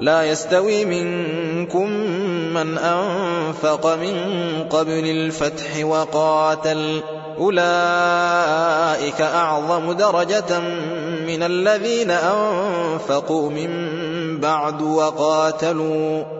لا يستوي منكم من أنفق من قبل الفتح وقاتل. أولئك أعظم درجة من الذين أنفقوا من بعد وقاتلوا.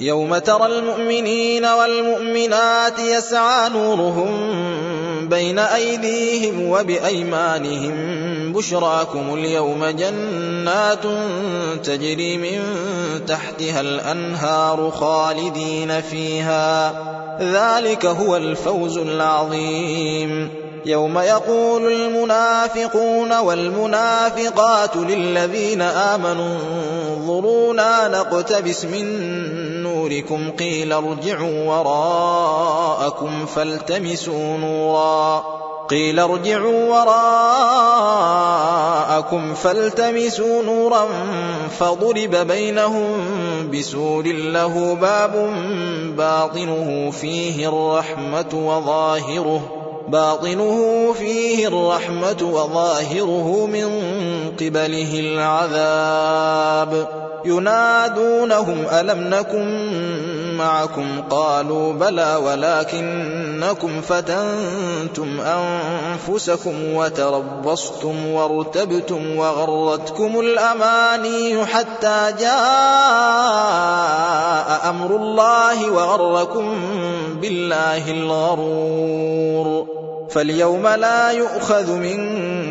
يوم ترى المؤمنين والمؤمنات يسعى نورهم بين أيديهم وبأيمانهم. بشراكم اليوم جنات تجري من تحتها الأنهار خالدين فيها. ذلك هو الفوز العظيم. يوم يقول المنافقون والمنافقات للذين آمنوا انظرونا نقتبس من نوركم قيل ارجعوا وراءكم فالتمسوا نورا. قيل ارجعوا وراءكم فالتمسوا نورا فضرب بينهم بسور له باب باطنه فيه الرحمة وظاهره باطنه فيه الرحمة وظاهره من قبله العذاب. ينادونهم ألم نكن معكم؟ قالوا بلى ولكنكم فتنتم أنفسكم وتربصتم وارتبتم وغرتكم الأماني حتى جاء أمر الله وغركم بالله الغرور. فاليوم لا يؤخذ منكم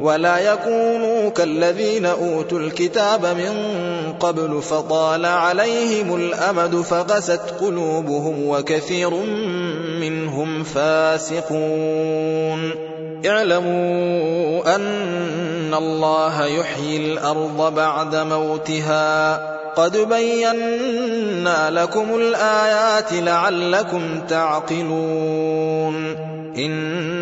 ولا يكونوا كالذين أوتوا الكتاب من قبل فطال عليهم الأمد فغست قلوبهم وكثير منهم فاسقون. اعلموا أن الله يحيي الأرض بعد موتها. قد بينا لكم الآيات لعلكم تعقلون.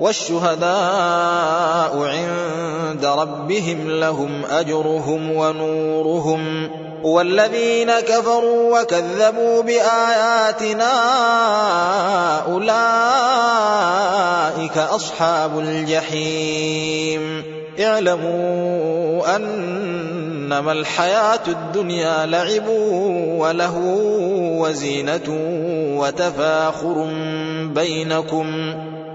والشهداء عند ربهم لهم أجرهم ونورهم والذين كفروا وكذبوا بآياتنا أولئك أصحاب الجحيم. اعلموا أنما الحياة الدنيا لعب وله وزينة وتفاخر بينكم.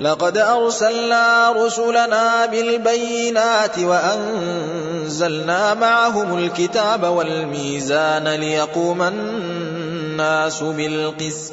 لقد أرسلنا رسلنا بالبينات وأنزلنا معهم الكتاب والميزان ليقوم الناس بالقسط.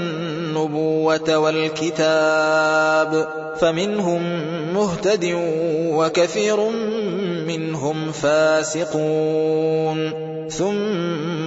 النبوة والكتاب فمنهم مهتد وكثير منهم فاسقون. ثم